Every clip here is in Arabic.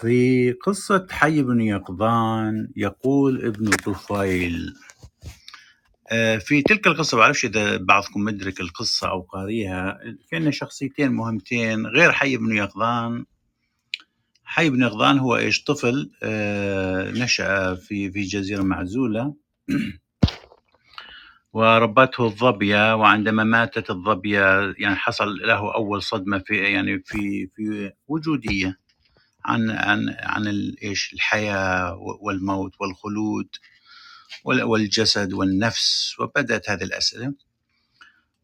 في قصة حي بن يقظان يقول ابن طفيل آه، في تلك القصة بعرفش إذا بعضكم مدرك القصة أو قاريها كأن شخصيتين مهمتين غير حي بن يقظان. حي بن يقظان هو إيش؟ طفل آه، نشأ في في جزيرة معزولة. وربته الظبية وعندما ماتت الظبية يعني حصل له أول صدمة في يعني في في وجودية. عن عن عن إيش الحياة والموت والخلود والجسد والنفس وبدأت هذه الأسئلة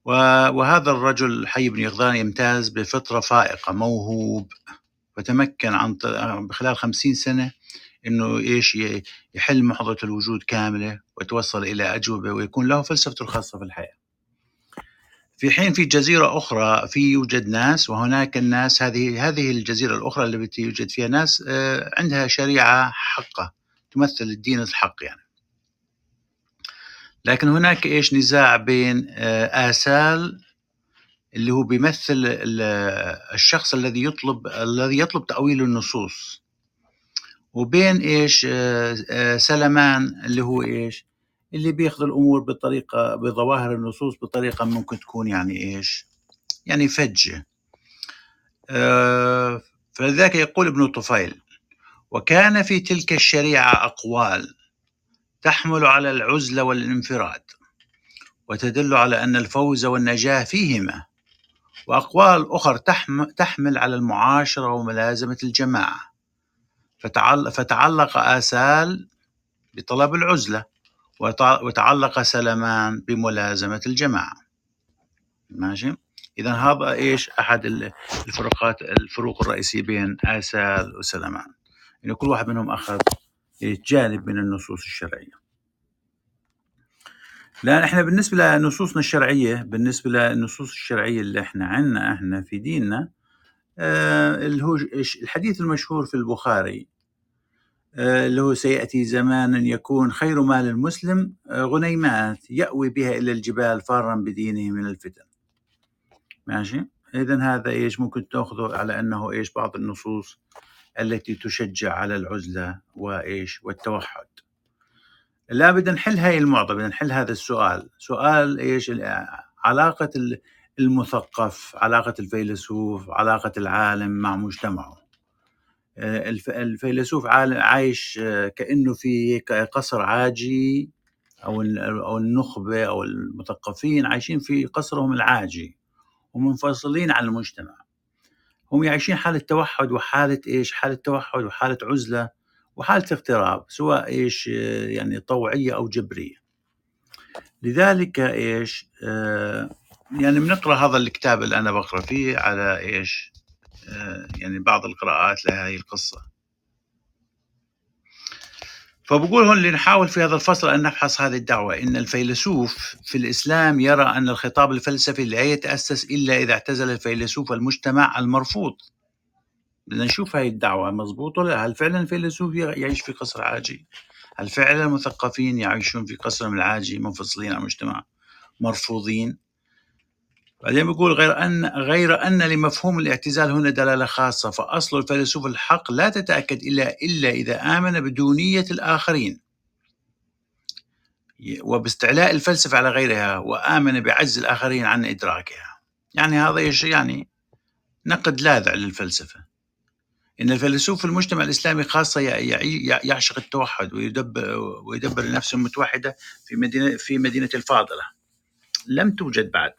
وهذا الرجل حي بن يقظان يمتاز بفطرة فائقة موهوب وتمكن عن خلال خمسين سنة إنه إيش يحل معضله الوجود كاملة ويتوصل إلى أجوبة ويكون له فلسفته الخاصة في الحياة. في حين في جزيرة أخرى في يوجد ناس وهناك الناس هذه هذه الجزيرة الأخرى التي يوجد فيها ناس آه، عندها شريعة حقة تمثل الدين الحق يعني. لكن هناك إيش؟ نزاع بين آه، آسال اللي هو بيمثل الشخص الذي يطلب الذي يطلب تأويل النصوص. وبين إيش؟ آه، سلمان اللي هو إيش؟ اللي بياخذ الأمور بطريقة بظواهر النصوص بطريقة ممكن تكون يعني إيش؟ يعني فجة. آه فلذلك يقول ابن طفيل: وكان في تلك الشريعة أقوال تحمل على العزله والانفراد وتدل على أن الفوز والنجاة فيهما وأقوال أخر تحمل على المعاشرة وملازمة الجماعة فتعلق آسال بطلب العزلة وتعلق سلمان بملازمة الجماعة. ماشي؟ إذا هذا إيش؟ أحد الفروقات الفروق الرئيسية بين آسال وسلمان إنه كل واحد منهم أخذ جانب من النصوص الشرعية. لأن إحنا بالنسبة لنصوصنا الشرعية بالنسبة للنصوص الشرعية اللي إحنا عنا إحنا في ديننا آه الحديث المشهور في البخاري آه، هو سيأتي زمان يكون خير مال المسلم آه، غنيمات يأوي بها إلى الجبال فارا بدينه من الفتن. ماشي؟ إذا هذا إيش ممكن تأخذه على أنه إيش بعض النصوص التي تشجع على العزلة وإيش؟ والتوحد. لا بدنا نحل هاي المعضلة بدنا نحل هذا السؤال. سؤال إيش؟ علاقة المثقف علاقة الفيلسوف علاقة العالم مع مجتمعه. الفيلسوف عايش آه، كأنه في قصر عاجي أو أو النخبة أو المثقفين عايشين في قصرهم العاجي ومنفصلين عن المجتمع هم يعيشين حالة توحد وحالة إيش؟ حالة توحد وحالة عزلة وحالة اغتراب سواء إيش آه، يعني طوعية أو جبرية. لذلك إيش؟ يعني بنقرأ هذا الكتاب اللي أنا بقرأ فيه على إيش؟ آه، يعني بعض القراءات لهذه القصة. فبقول هون لنحاول في هذا الفصل أن نفحص هذه الدعوة. إن الفيلسوف في الإسلام يرى أن الخطاب الفلسفي لا يتأسس إلا إذا اعتزل الفيلسوف المجتمع المرفوض. بدنا نشوف هاي الدعوة مضبوطة ولا هل فعلا الفيلسوف يعيش في قصر عاجي؟ هل فعلا المثقفين يعيشون في قصر العاجي منفصلين عن المجتمع مرفوضين؟ بعدين بيقول غير أن غير أن لمفهوم الاعتزال هنا دلالة خاصة فأصل الفيلسوف الحق لا تتأكد إلا إلا إذا آمن بدونية الآخرين. وباستعلاء الفلسفة على غيرها وآمن بعجز الآخرين عن إدراكها. يعني هذا يعني نقد لاذع للفلسفة. إن الفيلسوف في المجتمع الإسلامي خاصة يعشق التوحد ويدبر ويدبر لنفسه متوحدة في مدينة في مدينة الفاضلة. لم توجد بعد.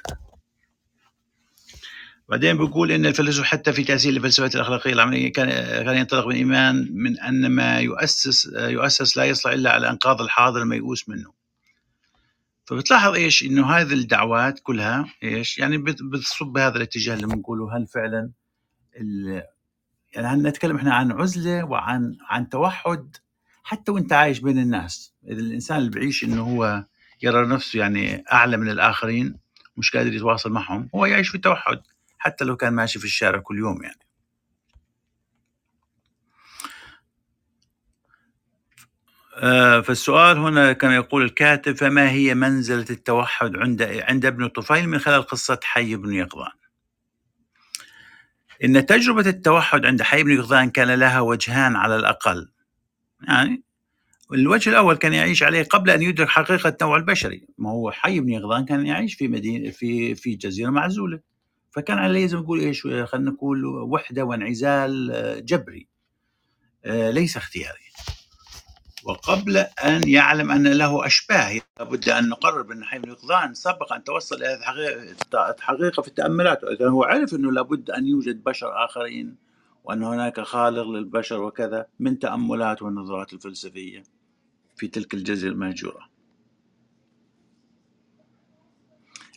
بعدين بيقول إن الفيلسوف حتى في تاسيس الفلسفات الأخلاقية العملية كان كان ينطلق من إيمان من أن ما يؤسس يؤسس لا يصلح إلا على انقاذ الحاضر الميؤوس منه. فبتلاحظ إيش؟ إنه هذه الدعوات كلها إيش؟ يعني بتصب بهذا الاتجاه اللي بنقوله هل فعلا يعني هل نتكلم إحنا عن عزلة وعن عن توحد؟ حتى وإنت عايش بين الناس. إذا الإنسان اللي بيعيش إنه هو يرى نفسه يعني أعلى من الآخرين مش قادر يتواصل معهم هو يعيش في توحد. حتى لو كان ماشي في الشارع كل يوم يعني. آه، فالسؤال هنا كما يقول الكاتب فما هي منزلة التوحد عند عند ابن طفيل من خلال قصة حي بن يقظان إن تجربة التوحد عند حي بن قضان كان لها وجهان على الأقل. يعني الوجه الأول كان يعيش عليه قبل أن يدرك حقيقة النوع البشري ما هو حي بن قضان كان يعيش في مدينة في في جزيرة معزولة. فكان زي ما نقول إيش خلينا نقول وحدة وانعزال آه، جبري. آه، ليس اختياري. وقبل أن يعلم أن له أشباه لابد أن نقرر بأن حي الفقدان سبق أن توصل إلى الحقيقة في التأملات. إذا هو عرف أنه لابد أن يوجد بشر آخرين وأن هناك خالق للبشر وكذا من تأملات والنظرات الفلسفية في تلك الجزيرة المهجورة.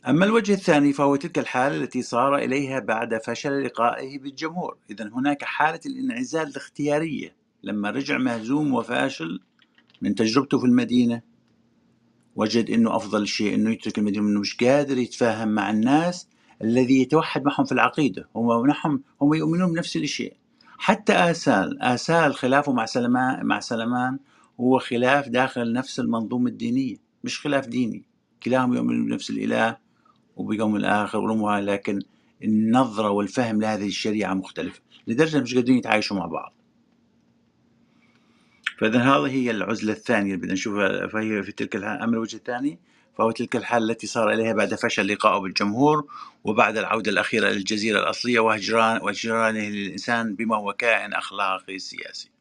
أما الوجه الثاني فهو تلك الحالة التي صار إليها بعد فشل لقائه بالجمهور. إذا هناك حالة الانعزال الاختيارية. لما رجع مهزوم وفاشل من تجربته في المدينة وجد أنه أفضل شيء أنه يترك المدينة أنه مش قادر يتفاهم مع الناس الذي يتوحد معهم في العقيدة. هم هم يؤمنون بنفس الشيء. حتى آسال آسال خلافه مع سلمان مع سلمان هو خلاف داخل نفس المنظومة الدينية مش خلاف ديني. كلاهم يؤمنون بنفس الإله. وبيوم الآخر والأمور لكن النظرة والفهم لهذه الشريعة مختلفة. لدرجة مش قادرين يتعايشوا مع بعض. فإذا هذه هي العزلة الثانية اللي بدنا نشوفها. فهي في تلك الحالة أما الوجه الثاني فهو تلك الحالة التي صار إليها بعد فشل لقائه بالجمهور وبعد العودة الأخيرة للجزيرة الأصلية وهجران وهجرانه للإنسان بما هو كائن أخلاقي سياسي.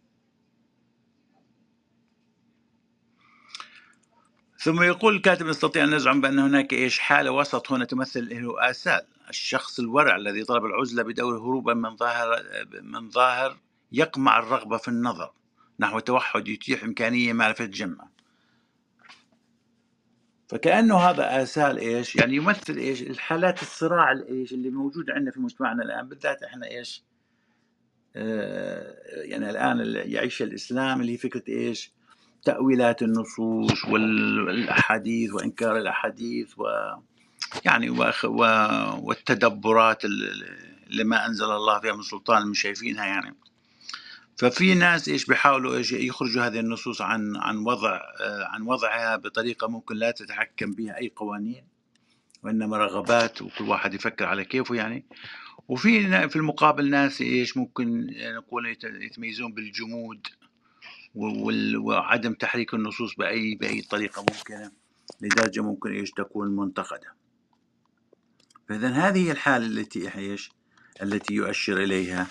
ثم يقول الكاتب نستطيع أن نزعم بأن هناك إيش حالة وسط هنا تمثل آسال. الشخص الورع الذي طلب العزلة بدور هروبا من ظاهر من ظاهر يقمع الرغبة في النظر نحو توحد يتيح إمكانية معرفة الجمع فكأنه هذا آسال إيش؟ يعني يمثل إيش؟ الحالات الصراع الإيش اللي موجود عندنا في مجتمعنا الآن بالذات إحنا إيش؟ آه يعني الآن يعيش الإسلام اللي هي فكرة إيش؟ تأويلات النصوص والأحاديث وإنكار الأحاديث و يعني والتدبرات اللي ما أنزل الله فيها من سلطان شايفينها يعني. ففي ناس إيش بيحاولوا إيش يخرجوا هذه النصوص عن عن وضع عن وضعها بطريقة ممكن لا تتحكم بها أي قوانين وإنما رغبات وكل واحد يفكر على كيفه يعني. وفي في المقابل ناس إيش ممكن نقول يتميزون بالجمود وعدم تحريك النصوص بأي بأي طريقة ممكنة لدرجة ممكن إيش تكون منتقدة فاذا هذه الحالة التي إيش التي يؤشر إليها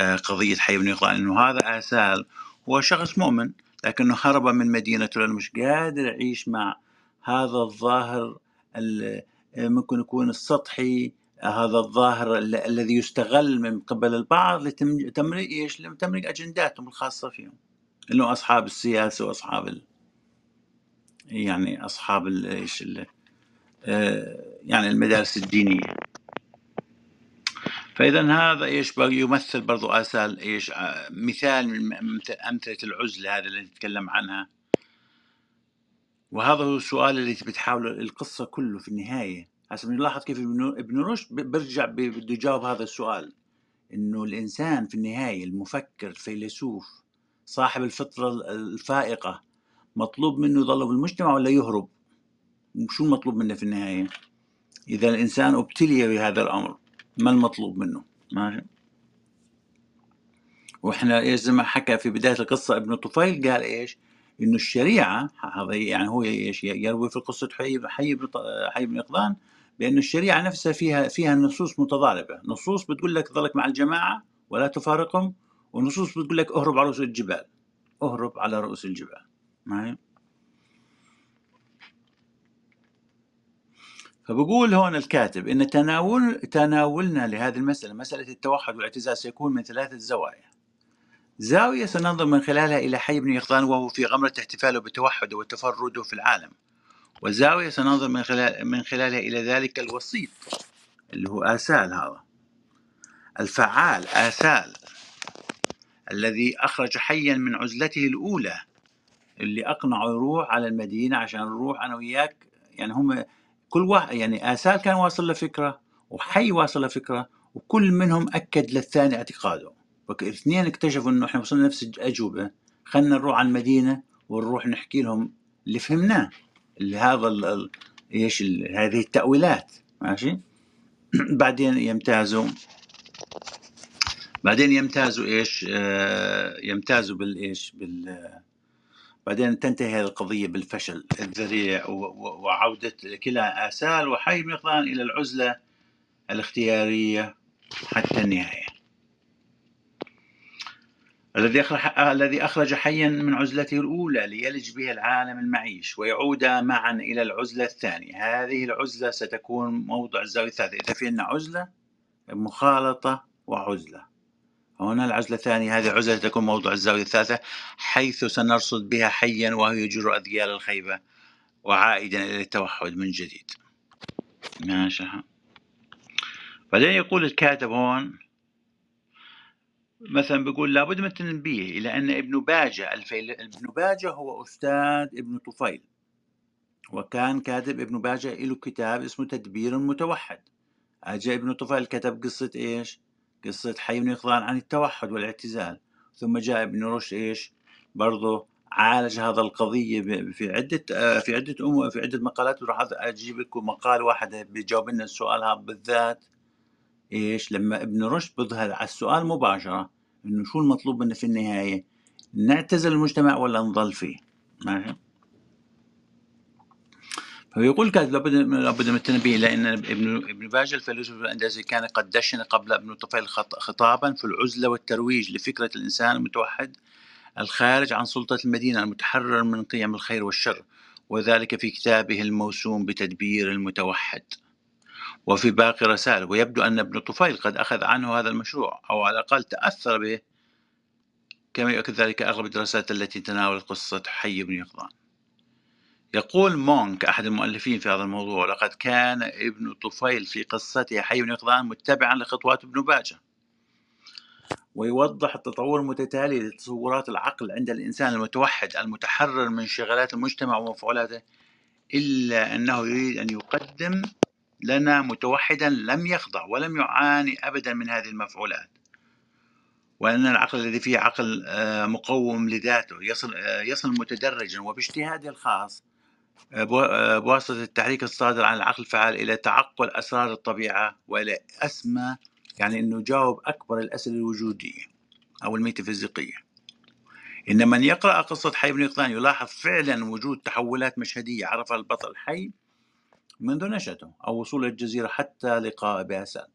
آه، قضية حي بن يقظان أنه هذا آسال هو شخص مؤمن لكنه هرب من مدينته لأنه مش قادر يعيش مع هذا الظاهر آه، ممكن يكون السطحي هذا الظاهر الذي يستغل من قبل البعض لتمرير إيش؟ لتمرير أجنداتهم الخاصة فيهم. إنه أصحاب السياسة وأصحاب ال... يعني أصحاب إيش آه، يعني المدارس الدينية. فاذا هذا إيش يمثل برضو اسال إيش آه، مثال من أمثلة العزلة هذا اللي نتكلم عنها. وهذا هو السؤال اللي بتحاول القصة كله في النهاية. هسه بنلاحظ كيف ابن رشد بيرجع بده يجاوب هذا السؤال. إنه الإنسان في النهاية المفكر الفيلسوف صاحب الفطرة الفائقة مطلوب منه يضل بالمجتمع ولا يهرب؟ شو المطلوب منه في النهاية؟ إذا الإنسان ابتلي بهذا الأمر ما المطلوب منه؟ ماشي. وإحنا إيش زي ما حكى في بداية القصة ابن طفيل؟ قال إيش؟ إنه الشريعة هذا يعني هو إيش؟ يروي في قصة حي حي بن حي بن يقظان بانه الشريعة نفسها فيها فيها نصوص متضاربة، نصوص بتقول لك ظلك مع الجماعة ولا تفارقهم ونصوص بتقول لك اهرب على رؤوس الجبال اهرب على رؤوس الجبال معي فبقول هون الكاتب إن تناول تناولنا لهذه المسألة مسألة التوحد والاعتزاز سيكون من ثلاثة زوايا. زاوية سننظر من خلالها إلى حي بن يقظان وهو في غمرة احتفاله بتوحده وتفرده في العالم. وزاوية سننظر من خلال من خلالها إلى ذلك الوسيط اللي هو آسال هذا. الفعال آسال الذي أخرج حيا من عزلته الأولى اللي أقنعه يروح على المدينة عشان نروح أنا وياك. يعني هم كل واحد يعني آسال كان واصل له فكرة وحي واصل له فكرة وكل منهم أكد للثاني اعتقاده. فالاثنين اكتشفوا إنه إحنا وصلنا نفس الأجوبة. خلينا نروح على المدينة ونروح نحكي لهم اللي فهمناه اللي هذا ال إيش هذه التأويلات. ماشي؟ بعدين يمتازوا. بعدين يمتازوا إيش؟ آه، يمتازوا بالايش بال بعدين تنتهي هذه القضية بالفشل الذريع وعودة كلا آسال وحي مقدان إلى العزلة الاختيارية حتى النهاية. الذي أخرج الذي أخرج حيا من عزلته الأولى ليلج به العالم المعيش ويعود معا إلى العزلة الثانية. هذه العزلة ستكون موضع الزاوية الثالثة. إذا في عندنا عزلة مخالطة وعزلة. هنا العزلة الثانية هذه العزلة تكون موضع الزاوية الثالثة حيث سنرصد بها حيا وهو يجر أذيال الخيبة وعائدا إلى التوحد من جديد. ماشي. بعدين يقول الكاتب هون مثلا بيقول لابد من التنبيه إلى أن ابن باجة الفيل... ابن باجة هو أستاذ ابن طفيل وكان كاتب ابن باجة له كتاب اسمه تدبير المتوحد أجا ابن طفيل كتب قصة إيش؟ قصة حي بن يقظان عن التوحد والاعتزال ثم جاء ابن رشد إيش؟ برضه عالج هذا القضية في عدة في عدة أم في عدة مقالات وراح أجيب لكم مقال واحد بيجاوب لنا السؤال هذا بالذات. إيش؟ لما ابن رشد بيظهر على السؤال مباشرة إنه شو المطلوب منا في النهاية؟ نعتزل المجتمع ولا نضل فيه؟ ماشي؟ فيقول كاتب لابد لابد من التنبيه لأن ابن ابن باجه الفيلسوف الأندلسي كان قد دشن قبل ابن طفيل خطابا في العزلة والترويج لفكرة الإنسان المتوحد الخارج عن سلطة المدينة المتحرر من قيم الخير والشر وذلك في كتابه الموسوم بتدبير المتوحد. وفي باقي رسائله ويبدو أن ابن طفيل قد أخذ عنه هذا المشروع أو على الأقل تأثر به كما يؤكد ذلك أغلب الدراسات التي تناولت قصة حي بن يقظان. يقول مونك أحد المؤلفين في هذا الموضوع لقد كان ابن طفيل في قصته حي يقظان متبعا لخطوات ابن باجة. ويوضح التطور المتتالي لتصورات العقل عند الإنسان المتوحد المتحرر من شغلات المجتمع ومفعولاته إلا أنه يريد أن يقدم لنا متوحدا لم يخضع ولم يعاني أبدا من هذه المفعولات. وأن العقل الذي فيه عقل آه، مقوم لذاته يصل آه، يصل متدرجا وباجتهاده الخاص آه، بواسطة التحريك الصادر عن العقل الفعال إلى تعقل أسرار الطبيعة وإلى أسمى يعني أنه جاوب أكبر الأسئلة الوجودية أو الميتافيزيقية. إن من يقرأ قصة حي بن يقظان يلاحظ فعلا وجود تحولات مشهدية عرفها البطل حي منذ نشأته أو وصول الجزيرة حتى لقاء باسل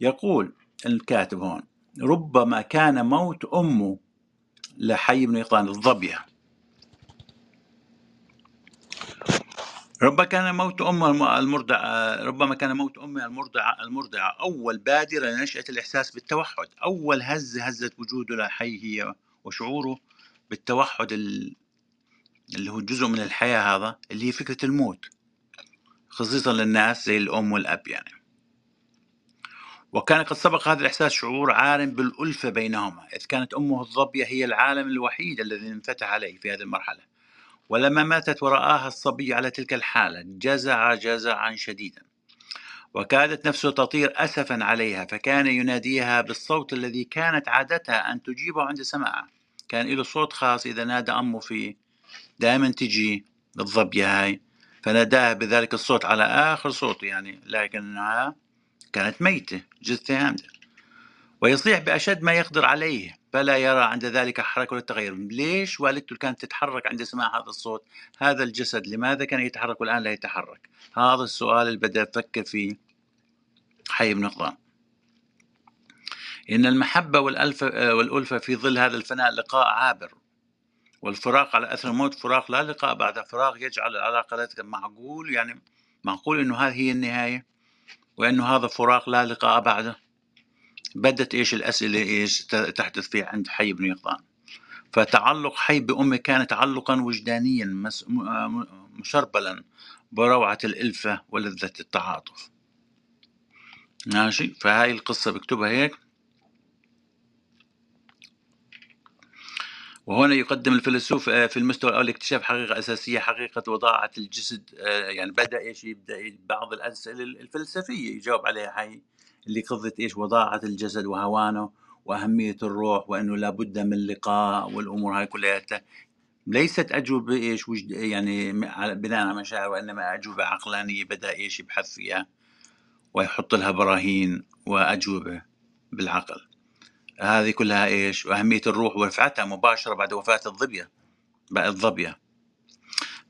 يقول الكاتب هون ربما كان موت أمه لحي بن يقظان الظبية. ربما كان موت أمه المرضعة ربما كان موت أمه المرضعة المرضعة أول بادرة لنشأة الإحساس بالتوحد أول هزة هزت وجوده لحي هي وشعوره بالتوحد اللي هو جزء من الحياة هذا اللي هي فكرة الموت خصيصا للناس زي الأم والأب يعني. وكان قد سبق هذا الإحساس شعور عارم بالألفة بينهما إذ كانت أمه الظبية هي العالم الوحيد الذي انفتح عليه في هذه المرحلة. ولما ماتت ورآها الصبي على تلك الحالة جزع جزعا شديدا. وكادت نفسه تطير أسفا عليها فكان يناديها بالصوت الذي كانت عادتها أن تجيبه عند سماعه. كان له صوت خاص إذا نادى أمه فيه دائما تجي الظبية هاي. فناداها بذلك الصوت على آخر صوت يعني لكنها كانت ميتة جثة هامدة. ويصيح بأشد ما يقدر عليه فلا يرى عند ذلك حركة ولا تغير ليش والدته كانت تتحرك عند سماع هذا الصوت؟ هذا الجسد لماذا كان يتحرك والآن لا يتحرك؟ هذا السؤال اللي بدأ أفكر فيه حي بن قضان إن المحبة والألفة في ظل هذا الفناء لقاء عابر والفراق على أثر الموت فراق لا لقاء بعد فراغ يجعل العلاقة معقول يعني معقول إنه هذه هي النهاية وإنه هذا فراق لا لقاء بعده. بدت إيش الأسئلة إيش تحدث في عند حي بن يقظان. فتعلق حي بامه كان تعلقا وجدانيا مشربلا بروعة الإلفة ولذة التعاطف. ماشي؟ فهاي القصة بكتبها هيك. وهنا يقدم الفيلسوف آه، في المستوى الأول اكتشاف حقيقة أساسية حقيقة وضاعة الجسد آه، يعني بدأ إيش؟ يبدأ بعض الأسئلة الفلسفية يجاوب عليها حي اللي قضت إيش وضاعة الجسد وهوانه وأهمية الروح وإنه لابد من لقاء والأمور هاي كلها ليست أجوبة إيش وجد يعني بناء على مشاعر وإنما أجوبة عقلانية بدأ إيش يبحث فيها ويحط لها براهين وأجوبة بالعقل. هذه كلها إيش؟ وأهمية الروح ورفعتها مباشرة بعد وفاة الظبية الظبية.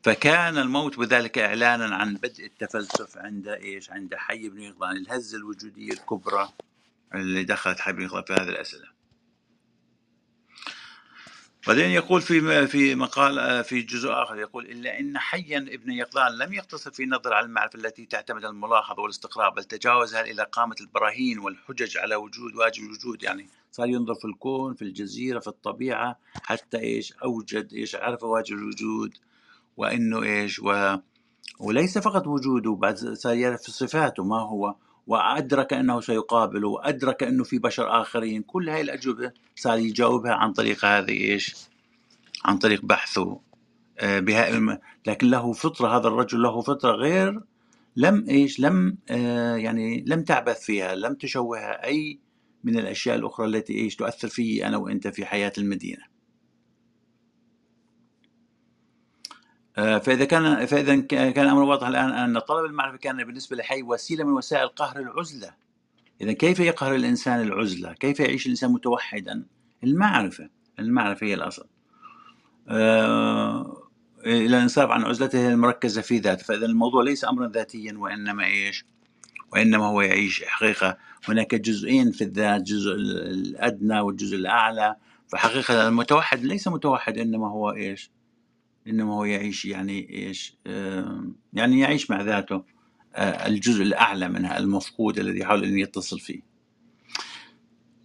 فكان الموت بذلك إعلانا عن بدء التفلسف عند إيش؟ عند حي بن يقظان الهزة الوجودية الكبرى اللي دخلت حي بن يقظان في هذه الأسئلة. بعدين يقول في في مقال في جزء آخر يقول إلا إن حيا ابن يقظان لم يقتصر في النظر على المعرفة التي تعتمد على الملاحظة والاستقراء بل تجاوزها إلى قامة البراهين والحجج على وجود واجب الوجود. يعني صار ينظر في الكون في الجزيرة في الطبيعة حتى إيش؟ أوجد إيش؟ عرف واجب الوجود. وإنه إيش؟ و وليس فقط وجوده بعد صار يعرف صفاته ما هو. وأدرك أنه سيقابل وأدرك أنه في بشر آخرين. كل هاي الأجوبة صار يجاوبها عن طريق هذه إيش؟ عن طريق بحثه آه، بها لكن له فطرة هذا الرجل له فطرة غير لم إيش؟ لم آه، يعني لم تعبث فيها لم تشوهها أي من الأشياء الأخرى التي إيش؟ تؤثر في أنا وأنت في حياة المدينة. آه، فإذا كان فإذا كان الأمر واضح الآن أن طلب المعرفة كان بالنسبة لحي وسيلة من وسائل قهر العزلة إذا كيف يقهر الإنسان العزلة؟ كيف يعيش الإنسان متوحدا؟ المعرفة المعرفة هي الأصل آه إلى الانصراف عن عزلته المركزة في ذاته فإذا الموضوع ليس أمرا ذاتيا وإنما إيش؟ وإنما هو يعيش حقيقة هناك جزئين في الذات جزء الأدنى والجزء الأعلى فحقيقة المتوحد ليس متوحد إنما هو إيش؟ انما هو يعيش يعني إيش يعني يعيش مع ذاته آه، الجزء الأعلى منها المفقود الذي يحاول أن يتصل فيه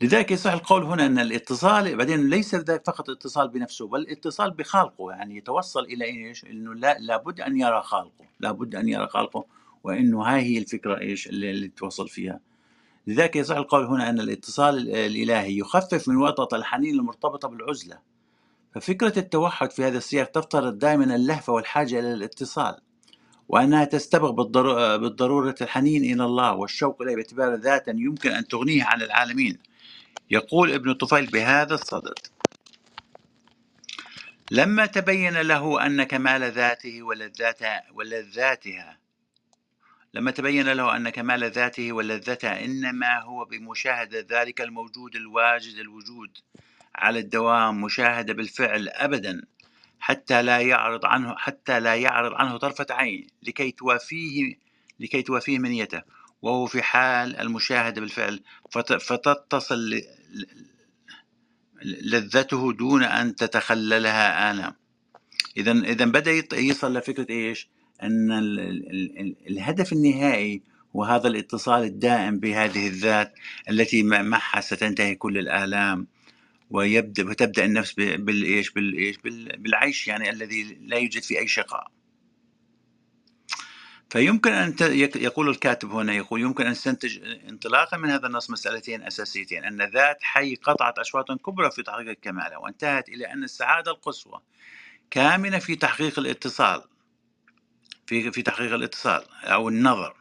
لذلك يصح القول هنا أن الاتصال بعدين ليس فقط اتصال بنفسه بل اتصال بخالقه يعني يتوصل إلى إيش؟ إنه لا لابد أن يرى خالقه، لابد أن يرى خالقه وإنه هاي هي الفكرة إيش اللي, اللي توصل فيها. لذلك يصح القول هنا أن الاتصال الإلهي يخفف من وطأة الحنين المرتبطة بالعزلة. ففكرة التوحد في هذا السياق تفترض دائما اللهفة والحاجة إلى الاتصال وأنها تستبق بالضرورة الحنين إلى الله والشوق إليه باعتبار ذاتا يمكن أن تغنيه عن العالمين. يقول ابن طفيل بهذا الصدد لما تبين له أن كمال ذاته ولذاتها, ولذاتها لما تبين له أن كمال ذاته ولذتها إنما هو بمشاهدة ذلك الموجود الواجد الوجود. على الدوام مشاهدة بالفعل أبدا حتى لا يعرض عنه حتى لا يعرض عنه طرفة عين لكي توافيه لكي توافيه منيته. وهو في حال المشاهدة بالفعل فتتصل لذته دون أن تتخللها آلام. إذا إذا بدأ يصل لفكرة إيش؟ أن الهدف النهائي هو هذا الاتصال الدائم بهذه الذات التي معها ستنتهي كل الآلام. ويبدأ وتبدا النفس بالايش بالايش بالعيش يعني الذي لا يوجد فيه أي شقاء. فيمكن أن يقول الكاتب هنا يقول يمكن أن نستنتج انطلاقا من هذا النص مسألتين أساسيتين أن ذات حي قطعت اشواطا كبرى في تحقيق الكمال وانتهت إلى أن السعادة القصوى كامنة في تحقيق الاتصال في في تحقيق الاتصال أو النظر.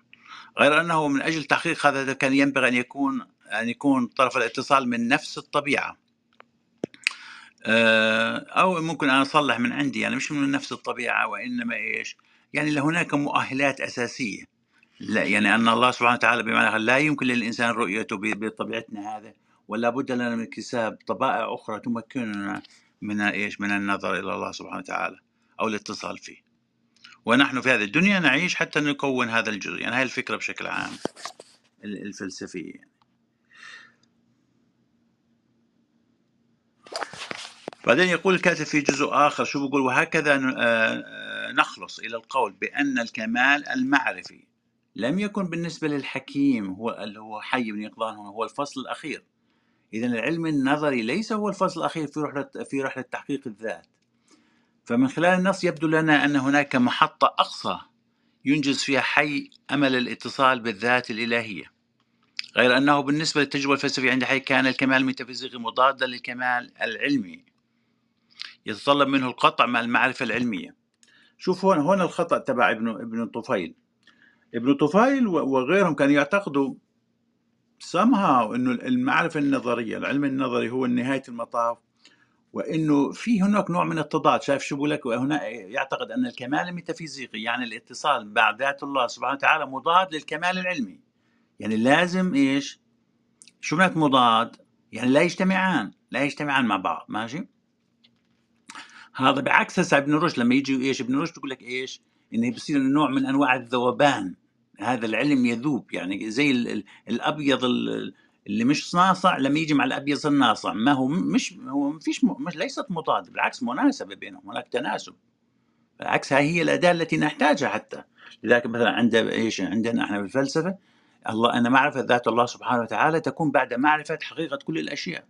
غير أنه من أجل تحقيق هذا كان ينبغي أن يكون أن يكون طرف الاتصال من نفس الطبيعة. آه، أو ممكن أنا أصلح من عندي يعني مش من نفس الطبيعة وإنما إيش؟ يعني هناك مؤهلات أساسية لا يعني أن الله سبحانه وتعالى بمعنى لا يمكن للإنسان رؤيته بطبيعتنا هذا ولا بد لنا من اكتساب طبائع أخرى تمكننا من إيش؟ من النظر إلى الله سبحانه وتعالى أو الاتصال فيه. ونحن في هذه الدنيا نعيش حتى نكون هذا الجزء يعني هاي الفكرة بشكل عام الفلسفية يعني. بعدين يقول الكاتب في جزء آخر شو بيقول؟ وهكذا آه، آه، نخلص إلى القول بأن الكمال المعرفي لم يكن بالنسبة للحكيم هو اللي هو حي بن يقظان هو الفصل الأخير. إذا العلم النظري ليس هو الفصل الأخير في رحلة في رحلة تحقيق الذات. فمن خلال النص يبدو لنا أن هناك محطة أقصى ينجز فيها حي أمل الاتصال بالذات الإلهية. غير أنه بالنسبة للتجربة الفلسفية عند حي كان الكمال الميتافيزيقي مضادا للكمال العلمي. يتطلب منه القطع مع المعرفة العلمية. شوف هون هون الخطأ تبع ابن ابن طفيل. ابن طفيل وغيرهم كانوا يعتقدوا somehow إنه المعرفة النظرية العلم النظري هو نهاية المطاف وإنه في هناك نوع من التضاد. شايف شو بقول لك؟ هنا يعتقد أن الكمال الميتافيزيقي يعني الاتصال مع ذات الله سبحانه وتعالى مضاد للكمال العلمي. يعني لازم إيش؟ شو معنات مضاد؟ يعني لا يجتمعان لا يجتمعان مع بعض. ماشي؟ هذا بعكس هسه ابن رشد لما يجي إيش ابن رشد يقول لك إيش؟ إنه بصير نوع من أنواع الذوبان. هذا العلم يذوب يعني زي ال ال الأبيض ال اللي مش ناصع لما يجي مع الأبيض الناصع. ما هو مش هو فيش مش ليست مضاد بالعكس مناسبة بينهم هناك تناسب. بالعكس هاي هي الأداة التي نحتاجها حتى. لذلك مثلا عند إيش عندنا إحنا بالفلسفه الله ان معرفة ذات الله سبحانه وتعالى تكون بعد معرفة حقيقة كل الأشياء.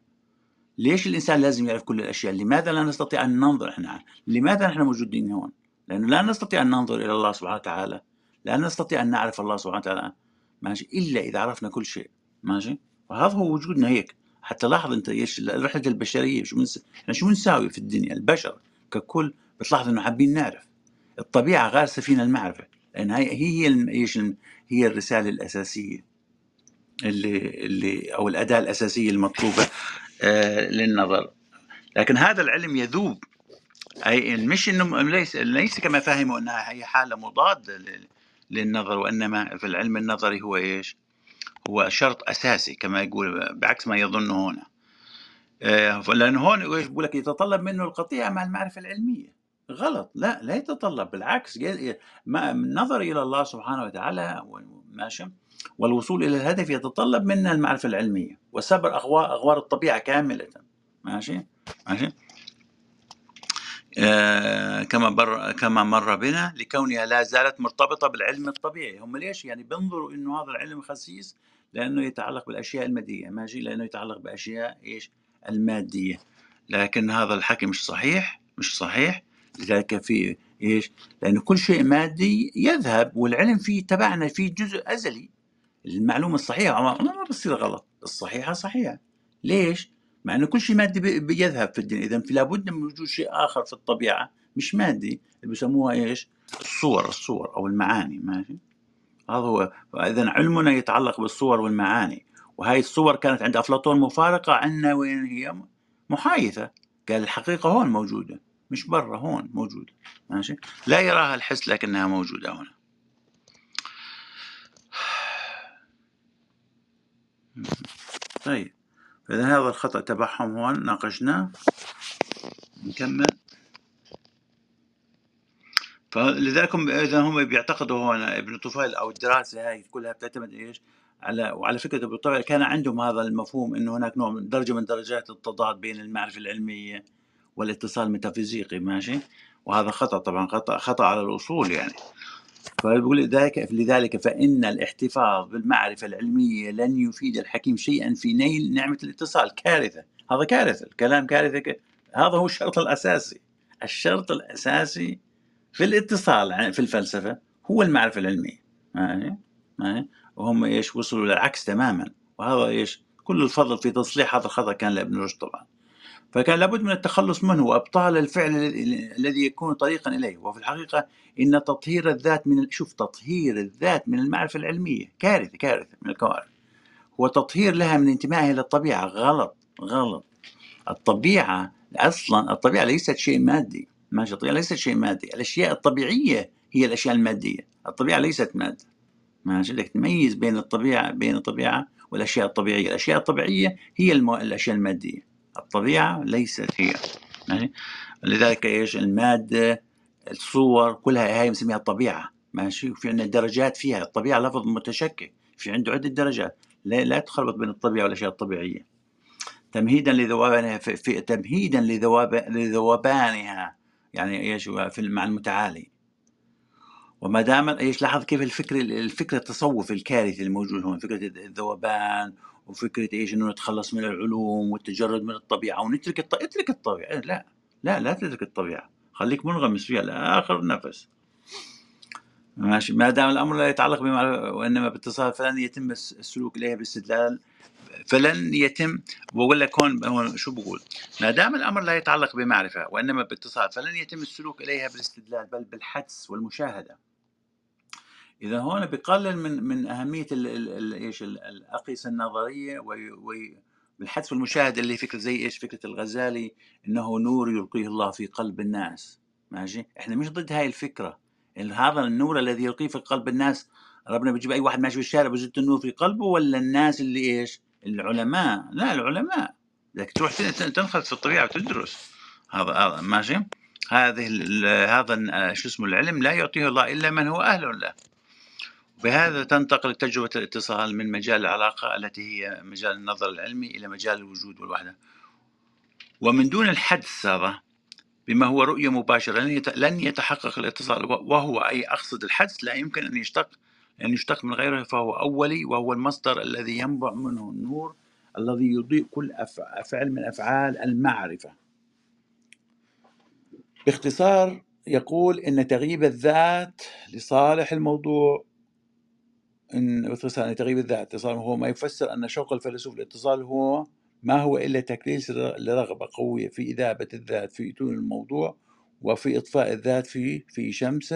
ليش الإنسان لازم يعرف كل الأشياء؟ لماذا لا نستطيع أن ننظر إحنا؟ لماذا نحن موجودين هون؟ لأنه لا نستطيع أن ننظر إلى الله سبحانه وتعالى، لا نستطيع أن نعرف الله سبحانه وتعالى. ماشي؟ إلا إذا عرفنا كل شيء. ماشي؟ وهذا هو وجودنا هيك. حتى لاحظ أنت إيش رحلة البشرية شو منس... إحنا شو بنساوي في الدنيا؟ البشر ككل بتلاحظ إنه حابين نعرف. الطبيعة غارسه فينا المعرفة. لأن هي هي إيش هي الرسالة الأساسية اللي اللي أو الأداة الأساسية المطلوبة. للنظر. لكن هذا العلم يذوب. أي مش إنه ليس ليس كما فهموا إنها هي حالة مضادة للنظر وإنما في العلم النظري هو إيش؟ هو شرط أساسي كما يقول بعكس ما يظن هنا. آه لأن هون يقول لك يتطلب منه القطيعه مع المعرفة العلمية. غلط. لا لا يتطلب. بالعكس النظر إلى الله سبحانه وتعالى ماشي والوصول إلى الهدف يتطلب منا المعرفة العلمية وسبر اغوار أغوار الطبيعة كاملة. ماشي؟ ماشي؟ آه كما بر كما مر بنا لكونها لا زالت مرتبطة بالعلم الطبيعي. هم ليش؟ يعني بينظروا إنه هذا العلم خسيس لأنه يتعلق بالأشياء المادية. ماشي؟ لأنه يتعلق بأشياء إيش؟ المادية. لكن هذا الحكي مش صحيح مش صحيح. لذلك في إيش؟ لأنه كل شيء مادي يذهب والعلم فيه تبعنا فيه جزء أزلي. المعلومة الصحيحة. ما بتصير غلط. الصحيحة صحيحة. ليش؟ مع إنه كل شيء مادي بيذهب في الدنيا. إذا لابد من وجود شيء آخر في الطبيعة مش مادي اللي بيسموها إيش؟ الصور الصور أو المعاني ماشي؟ هذا هو. اذا علمنا يتعلق بالصور والمعاني. وهي الصور كانت عند أفلاطون مفارقة عندنا وين هي؟ محايثة. قال الحقيقة هون موجودة مش برا هون موجودة ماشي؟ لا يراها الحس لكنها موجودة هنا. طيب إذا هذا الخطأ تبعهم هون ناقشناه نكمل فلذلك إذا هم بيعتقدوا هون ابن طفيل أو الدراسة هاي كلها بتعتمد إيش؟ على وعلى فكرة ابن طفيل كان عندهم هذا المفهوم إنه هناك نوع من درجة من درجات التضاد بين المعرفة العلمية والاتصال الميتافيزيقي ماشي؟ وهذا خطأ طبعا خطا خطأ على الأصول يعني فيقول ذلك لذلك فإن الاحتفاظ بالمعرفة العلمية لن يفيد الحكيم شيئا في نيل نعمة الاتصال. كارثة. هذا كارثة. الكلام كارثة هذا هو الشرط الأساسي. الشرط الأساسي في الاتصال في الفلسفة هو المعرفة العلمية. ما ما وهم إيش؟ وصلوا للعكس تماما. وهذا إيش؟ كل الفضل في تصليح هذا الخطأ كان لابن رشد طبعا. فكان لابد من التخلص منه وأبطال الفعل الذي يكون طريقا إليه. وفي الحقيقة إن تطهير الذات من شوف تطهير الذات من المعرفة العلمية كارثة كارثة من الكوارث. هو تطهير لها من انتمائها للطبيعه غلط غلط. الطبيعة أصلا الطبيعة ليست شيء مادي. ماشي الطبيعة ليست شيء مادي. الأشياء الطبيعية هي الأشياء المادية. الطبيعة ليست مادة. ماشي بدك تميز بين الطبيعة بين الطبيعة والأشياء الطبيعية. الأشياء الطبيعية هي المو... الأشياء المادية. الطبيعة ليست هي. ماشي لذلك إيش المادة الصور كلها هاي بنسميها الطبيعة ماشي؟ وفي عندنا درجات فيها الطبيعة لفظ متشكك في عنده عدة درجات. لا, لا تخلط بين الطبيعة والأشياء الطبيعية. تمهيدا لذوبانها في, في تمهيدا لذواب لذوبانها يعني إيش في مع المتعالي. وما دام إيش لاحظ كيف الفكر الفكر التصوفي الكارثي الموجود هون فكرة الذوبان وفكرة إيش إنه نتخلص من العلوم والتجرد من الطبيعة ونترك الط... اترك الطبيعة. لا لا لا تترك الطبيعة. خليك منغمس فيها لاخر نفس. ماشي. ما دام الأمر لا يتعلق بما وإنما باتصال فلن يتم السلوك اليها باستدلال فلن يتم. بقول لك هون هون شو بقول؟ ما دام الأمر لا يتعلق بمعرفة وإنما باتصال فلن يتم السلوك إليها بالاستدلال بل بالحدس والمشاهدة. إذا هون بقلل من من أهمية إيش الأقيسة النظرية بالحدس والمشاهده اللي فكرة زي إيش فكرة الغزالي إنه نور يلقيه الله في قلب الناس. ماشي؟ إحنا مش ضد هاي الفكرة. هذا النور الذي يلقيه في قلب الناس ربنا بيجيب أي واحد ماشي في الشارع بزت النور في قلبه ولا الناس اللي إيش؟ العلماء. لا العلماء. بدك تروح تنخرط في الطبيعة وتدرس. هذا هذا. ماشي؟ هذه هذا شو اسمه العلم لا يعطيه الله إلا من هو أهل له. بهذا تنتقل تجربة الاتصال من مجال العلاقة التي هي مجال النظر العلمي إلى مجال الوجود والوحدة. ومن دون الحدس هذا بما هو رؤية مباشرة لن يتحقق الاتصال وهو أي أقصد الحدس لا يمكن أن يشتق أن يشتق من غيره فهو أولي وهو المصدر الذي ينبع منه النور الذي يضيء كل فعل من أفعال المعرفة. باختصار يقول إن تغييب الذات لصالح الموضوع إن باختصار أن تغييب الذات اتصال هو ما يفسر أن شوق الفيلسوف الاتصال هو ما هو إلا تكريس لرغبة قوية في إذابة الذات في إتون الموضوع وفي إطفاء الذات في في شمس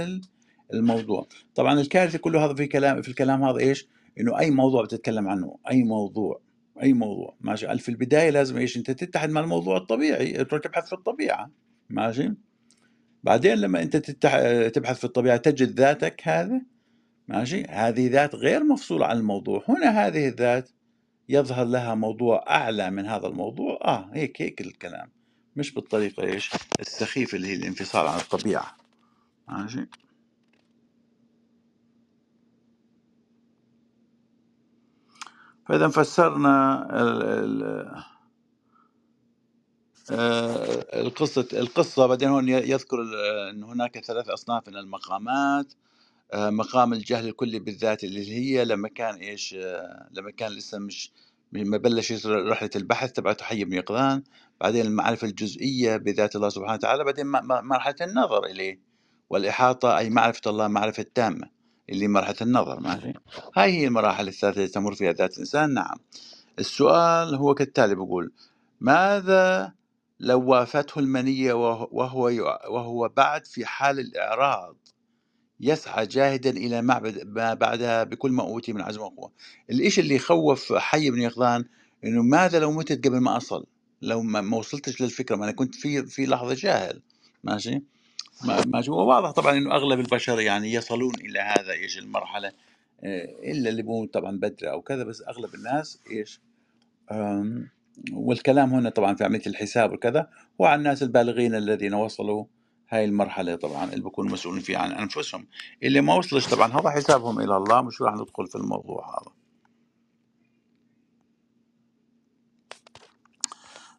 الموضوع. طبعا الكارثة كله هذا في كلام في الكلام هذا إيش؟ إنه أي موضوع بتتكلم عنه أي موضوع أي موضوع. ماشي؟ في البداية لازم إيش؟ أنت تتحد مع الموضوع الطبيعي تروح تبحث في الطبيعة. ماشي؟ بعدين لما أنت تبحث في الطبيعة تجد ذاتك هذا ماشي؟ هذه ذات غير مفصولة عن الموضوع. هنا هذه الذات يظهر لها موضوع أعلى من هذا الموضوع. آه هيك هيك الكلام. مش بالطريقة إيش؟ السخيفة اللي هي الانفصال عن الطبيعة. ماشي؟ فإذا فسرنا ال ال آه، القصة القصة. بعدين هون يذكر أن هناك ثلاث أصناف من المقامات. مقام الجهل الكلي بالذات اللي هي لما كان إيش آه، لما كان لسه مش ما بلش رحلة البحث تبعته حي بن يقظان بعدين المعرفة الجزئية بذات الله سبحانه وتعالى بعدين مرحلة النظر إليه والإحاطة أي معرفة الله معرفة تامة اللي مرحلة النظر ماشي هاي هي المراحل الثلاثه اللي تمر فيها ذات الإنسان نعم. السؤال هو كالتالي بقول ماذا لو وافته المنية وهو وهو بعد في حال الإعراض؟ يسعى جاهدا إلى معبد ما بعدها بكل ما أوتي من عزم وقوة. الإشي اللي يخوف حي بن يقظان إنه ماذا لو متت قبل ما أصل؟ لو ما وصلتش للفكرة ما أنا كنت في في لحظة جاهل. ماشي؟ ماشي. وواضح طبعا إنه أغلب البشر يعني يصلون إلى هذا إيش المرحلة. آه، إلا اللي بيموت طبعا بدري أو كذا بس أغلب الناس إيش؟ والكلام هنا طبعا في عملية الحساب وكذا هو عن الناس البالغين الذين وصلوا هاي المرحلة طبعا اللي بكونوا مسؤولين فيها عن أنفسهم اللي ما وصلش طبعا هذا حسابهم إلى الله مش راح ندخل في الموضوع هذا.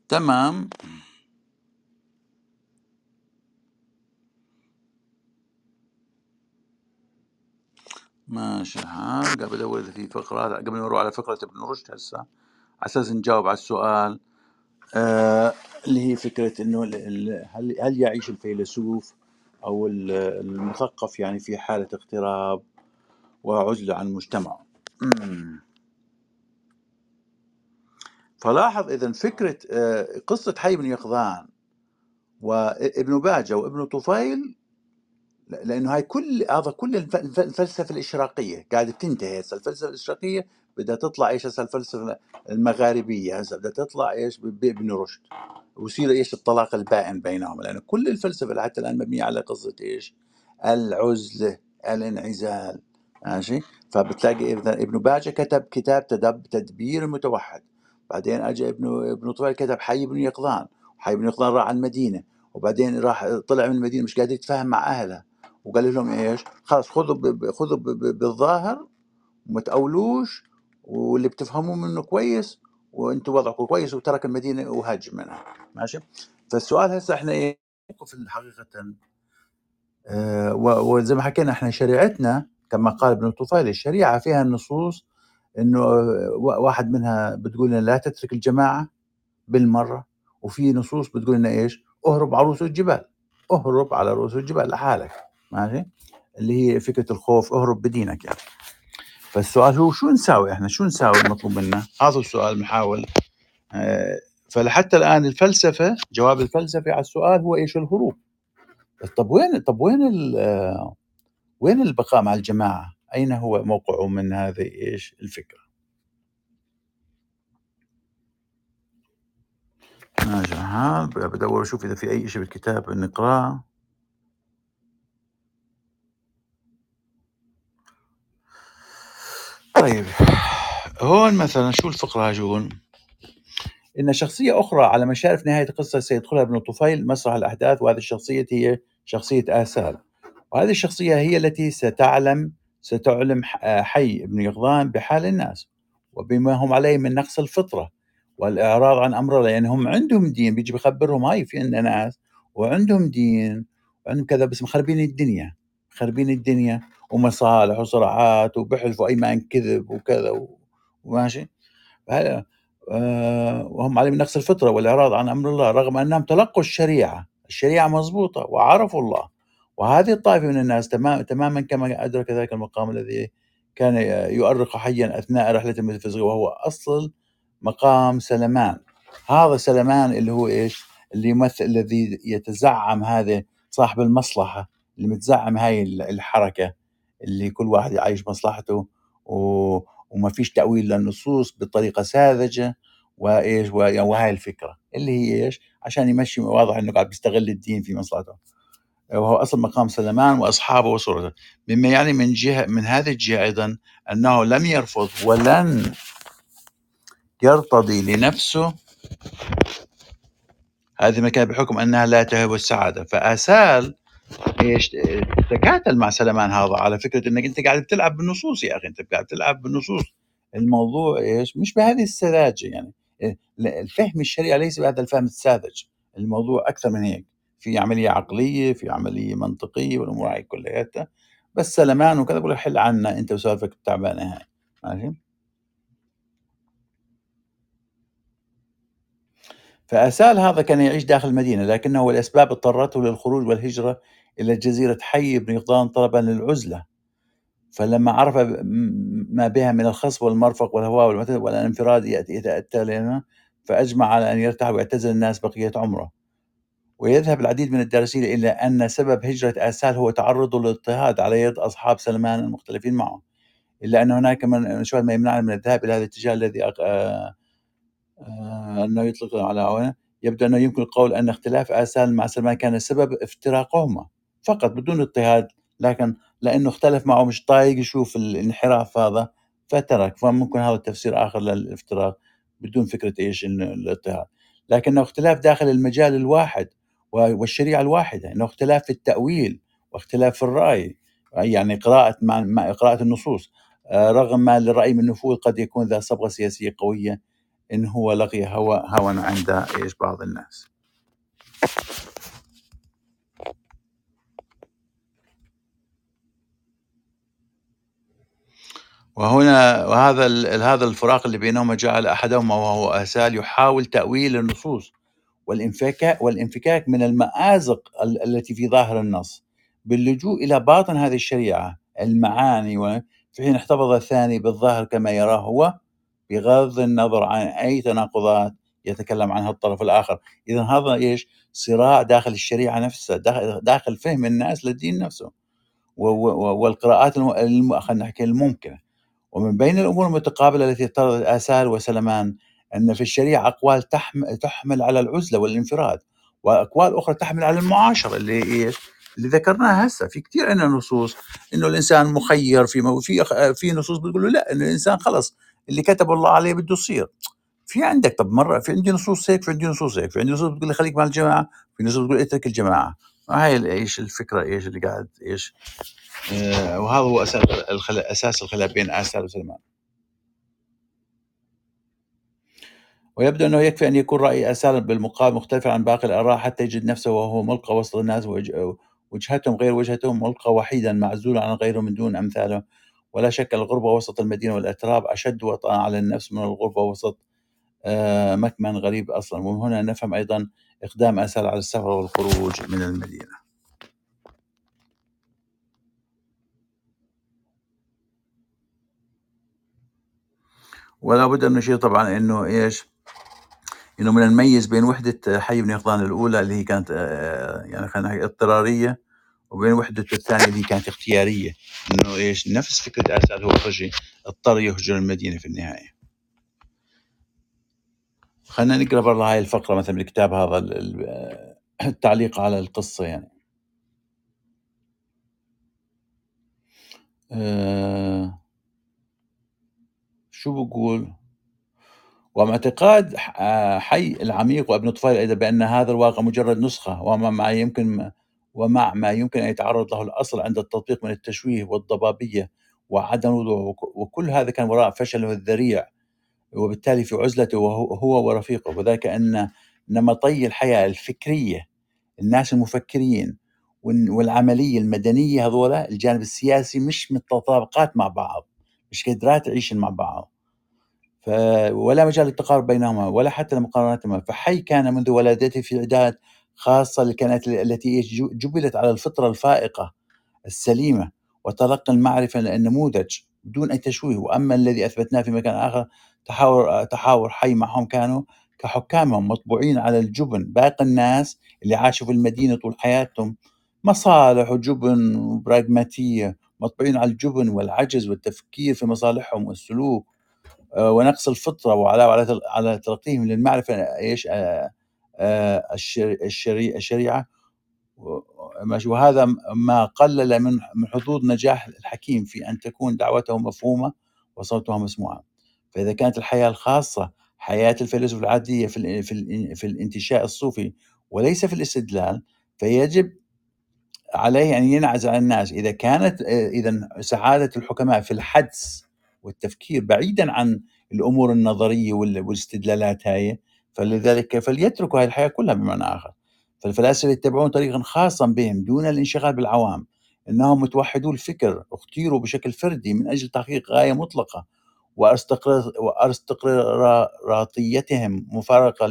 تمام. ماشي الحال قاعد بدور في فقرة قبل ما نروح على فقرة ابن رشد هسه على أساس نجاوب على السؤال. آه اللي هي فكرة إنه هل هل يعيش الفيلسوف أو المثقف يعني في حالة اغتراب وعزلة عن مجتمعه فلاحظ إذا فكرة آه، قصة حي بن يقظان وابن باجة وابن طفيل لأنه هاي كل هذا كل الفلسفة الإشراقية قاعدة تنتهي الفلسفة الإشراقية بدها تطلع إيش هسه الفلسفة المغاربية هسه بدها تطلع إيش بابن رشد. ويصير إيش الطلاق البائن بينهم. لأنه كل الفلسفة حتى الآن مبنية على قصة إيش؟ العزله الانعزال. ماشي؟ فبتلاقي ابن باجة كتب كتاب تدب تدبير المتوحد بعدين اجى ابن ابن طويل كتب حي بن يقظان. حي بن يقظان راح على المدينة. وبعدين راح طلع من المدينة مش قادر يتفاهم مع أهله. وقال لهم إيش؟ خلاص خذوا خذوا بالظاهر وما تقولوش واللي بتفهموه منه كويس وأنتم وضعكم كويس وترك المدينة وهاجم منها. ماشي؟ فالسؤال هسه إحنا إيه؟ موقف حقيقة آه وزي ما حكينا إحنا شريعتنا كما قال ابن الطفيل الشريعة فيها النصوص إنه واحد منها بتقول لنا لا تترك الجماعة بالمرة وفي نصوص بتقول لنا إيش؟ اهرب على رؤوس الجبال. اهرب على رؤوس الجبال لحالك. ماشي؟ اللي هي فكرة الخوف اهرب بدينك يعني. فالسؤال هو شو نساوي إحنا؟ شو نساوي المطلوب منا؟ هذا السؤال بنحاول آه، فلحتى الآن الفلسفة جواب الفلسفة على السؤال هو إيش الهروب؟ طب وين طب وين وين البقاء مع الجماعة؟ أين هو موقعه من هذه إيش الفكرة؟ حال بدور أشوف إذا في أي شيء بالكتاب نقرأه. طيب. فهون مثلا شو الفقرة هاجون إن شخصية أخرى على مشارف نهاية القصة سيدخلها ابن طفيل مسرح الأحداث وهذه الشخصية هي شخصية آسال وهذه الشخصية هي التي ستعلم ستعلم حي ابن يقظان بحال الناس وبما هم عليه من نقص الفطرة والإعراض عن أمر الله يعني هم عندهم دين. بيجي بخبرهم هاي في عندنا ناس وعندهم دين وعندهم كذا بس مخربين الدنيا. مخربين الدنيا ومصالح وصراعات وبحلفوا أيمان كذب وكذا وماشي؟ آه، وهم عليه من نقص الفطرة والإعراض عن أمر الله رغم أنهم تلقوا الشريعة. الشريعة مضبوطة وعرفوا الله. وهذه الطائفة من الناس تمام تماما كما أدرك ذلك المقام الذي كان يؤرق حيا أثناء رحلته الميتافيزيقية وهو أصل مقام سلمان. هذا سلمان اللي هو إيش؟ اللي يمثل الذي يتزعم هذا صاحب المصلحة. اللي متزعم هاي الحركة اللي كل واحد يعيش مصلحته و وما فيش تأويل للنصوص بطريقة ساذجة وإيش وهاي الفكرة اللي هي إيش؟ عشان يمشي واضح إنه قاعد بيستغل الدين في مصلحته. وهو أصل مقام سلمان وأصحابه وصورته. مما يعني من جهة من هذه الجهة أيضا أنه لم يرفض ولن يرتضي لنفسه هذه ما كان بحكم أنها لا تهب السعادة. فأسال إيش تكاتل مع سلمان هذا على فكرة إنك أنت قاعد بتلعب بالنصوص يا أخي أنت قاعد تلعب بالنصوص. الموضوع إيش مش بهذه السذاجة يعني. الفهم الشريعة ليس بهذا الفهم الساذج. الموضوع أكثر من هيك. في عملية عقلية في عملية منطقية والأمور هاي كلياتها. بس سلمان وكذا بقول حل عنا أنت وسالفك التعبانه هاي. ماشي؟ فأسال هذا كان يعيش داخل المدينة لكنه الأسباب اضطرته للخروج والهجرة إلى جزيرة حي بن يقظان طلبا للعزلة. فلما عرف ما بها من الخصب والمرفق والهواء والانفراد يتأتى لنا فأجمع على أن يرتاح ويعتزل الناس بقية عمره. ويذهب العديد من الدارسين إلى أن سبب هجرة آسال هو تعرضه للاضطهاد على يد أصحاب سلمان المختلفين معه. إلا أن هناك من شو ما يمنعنا من الذهاب إلى هذا الاتجاه الذي آه آه أنه يطلق على عونة. يبدو أنه يمكن القول أن اختلاف آسال مع سلمان كان سبب افتراقهما فقط بدون اضطهاد لكن لأنه اختلف معه مش طايق يشوف الانحراف هذا فترك. فممكن هذا تفسير آخر للافتراق بدون فكرة إيش الاضطهاد. لكنه اختلاف داخل المجال الواحد والشريعة الواحدة إنه اختلاف في التأويل واختلاف في الرأي يعني قراءة مع قراءة النصوص. آه، رغم ما للرأي من نفوذ قد يكون ذا صبغة سياسية قوية إن هو لقي هوى هوى عند إيش بعض الناس. وهنا وهذا هذا الفراق اللي بينهما جعل أحدهما وهو آسال يحاول تأويل النصوص والانفكاك والإنفكاك من المآزق التي في ظاهر النص باللجوء إلى باطن هذه الشريعة المعاني في حين احتفظ الثاني بالظاهر كما يراه هو بغض النظر عن أي تناقضات يتكلم عنها الطرف الآخر، إذا هذا إيش؟ صراع داخل الشريعة نفسها، داخل فهم الناس للدين نفسه. والقراءات خلينا نحكي الممكنة. ومن بين الأمور المتقابلة التي افترضت آسال وسلمان أن في الشريعة أقوال تحمل على العزلة والانفراد وأقوال أخرى تحمل على المعاشرة اللي إيش؟ اللي ذكرناها هسه. في كثير عندنا نصوص إنه الإنسان مخير في في في نصوص بتقول له لا إنه الإنسان خلص اللي كتب الله عليه بده يصير. في عندك طب مرة في عندي نصوص هيك في عندي نصوص هيك في عندي نصوص بتقول لي خليك مع الجماعة في نصوص بتقول اترك الجماعة. هاي إيش الفكرة إيش اللي قاعد إيش. آه، وهذا هو أساس أساس الخلاف بين اسال وسلمان ويبدو إنه يكفي أن يكون رأي اسال بالمقابل مختلفا عن باقي الآراء حتى يجد نفسه وهو ملقى وسط الناس وجهتهم غير وجهتهم ملقى وحيدا معزولا عن غيره من دون أمثاله. ولا شك الغربة وسط المدينة والأتراب أشد وطأة على النفس من الغربة وسط آه، مكمن غريب أصلا. ومن هنا نفهم أيضا إقدام أسال على السفر والخروج من المدينة. ولا بد ان نشير طبعا إنه إيش؟ إنه من الميز بين وحدة حي بن يقظان الأولى اللي هي كانت آه، يعني خلينا نحكي اضطرارية وبين وحدة الثانية اللي كانت اختيارية. إنه إيش؟ نفس فكرة اسد هو اضطر يهجر المدينة في النهاية. خلينا نقرأ برا هاي الفقرة مثلا من الكتاب هذا التعليق على القصة يعني. آه شو بقول؟ ومع اعتقاد آه، حي العميق وأبن طفيل أيضا بأن هذا الواقع مجرد نسخة وما ما يمكن ومع ما يمكن أن يتعرض له الأصل عند التطبيق من التشويه والضبابية وعدم الوضوح وكل هذا كان وراء فشله الذريع. وبالتالي في عزلته وهو هو ورفيقه. وذلك أن نمطي الحياة الفكرية الناس المفكرين والعملية المدنية هذولا الجانب السياسي مش متطابقات مع بعض مش قادرات تعيش مع بعض. ف ولا مجال للتقارب بينهما ولا حتى لمقارنتهما فحي كان منذ ولادته في عداد خاصة كانت التي جبلت على الفطرة الفائقة السليمة وتلقي المعرفة النموذج بدون أي تشويه. وأما الذي أثبتناه في مكان آخر تحاور تحاور حي معهم كانوا كحكامهم مطبوعين على الجبن. باقي الناس اللي عاشوا في المدينة طول حياتهم مصالح وجبن وبراغماتية مطبوعين على الجبن والعجز والتفكير في مصالحهم والسلوك. آه، ونقص الفطرة وعلى على تلقيهم للمعرفة. إيش؟ آه، آه، الشريعة. وهذا ما قلل من حظوظ نجاح الحكيم في أن تكون دعوته مفهومة وصوته مسموعا فإذا كانت الحياة الخاصة حياة الفيلسوف العادية في في في الانتشاء الصوفي وليس في الاستدلال فيجب عليه أن ينعزل عن الناس. إذا كانت إذا سعادة الحكماء في الحدس والتفكير بعيدا عن الأمور النظرية والاستدلالات هاي فلذلك فليتركوا هذه الحياة كلها بمعنى آخر. فالفلاسفة يتبعون طريقا خاصا بهم دون الانشغال بالعوام إنهم متوحدو الفكر اختيروا بشكل فردي من أجل تحقيق غاية مطلقة وأرستقراطيتهم مفارقة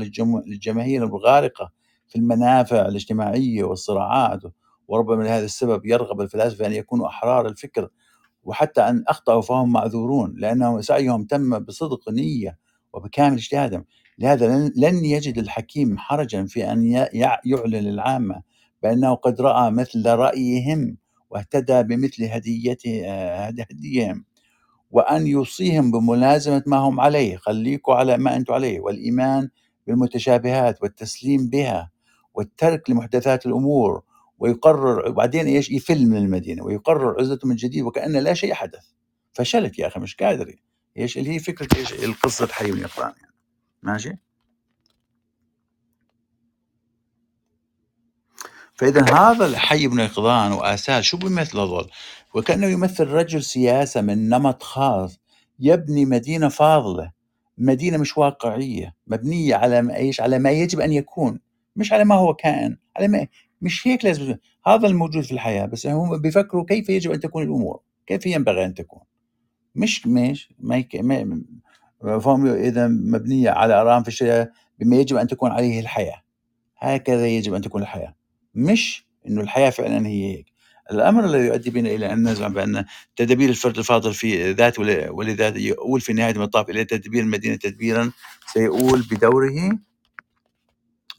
للجماهير الغارقة في المنافع الاجتماعية والصراعات وربما لهذا السبب يرغب الفلاسفة أن يكونوا أحرار الفكر وحتى أن أخطأوا فهم معذورون لأنه سعيهم تم بصدق نية وبكامل اجتهادهم. لهذا لن يجد الحكيم حرجا في أن يعلن للعامة بأنه قد رأى مثل رأيهم واهتدى بمثل هديهم. وأن يوصيهم بملازمة ما هم عليه. خليكوا على ما أنتم عليه. والإيمان بالمتشابهات والتسليم بها والترك لمحدثات الأمور ويقرر وبعدين إيش؟ يفل من المدينة ويقرر عزلته من جديد وكأن لا شيء حدث. فشلت يا أخي مش قادر. إيش اللي هي فكرة إيش القصة حي من يعني؟ ماشي؟ فإذا هذا الحي بن يقظان وآسال شو بيمثل هذول؟ وكأنه يمثل رجل سياسة من نمط خاص يبني مدينة فاضلة مدينة مش واقعية مبنية على إيش؟ على ما يجب أن يكون مش على ما هو كائن على ما مش هيك لازم هذا الموجود في الحياة بس هم بيفكروا كيف يجب أن تكون الأمور؟ كيف ينبغي أن تكون؟ مش مش ما, يك... ما فهم إذا مبنية على آراء في الشيء بما يجب أن تكون عليه الحياة. هكذا يجب أن تكون الحياة. مش أنه الحياة فعلا هي هيك. الأمر الذي يؤدي بنا إلى أن نزعم بأن تدبير الفرد الفاضل في ذات ولذات يؤول في نهاية المطاف إلى تدبير المدينة تدبيرا سيؤول بدوره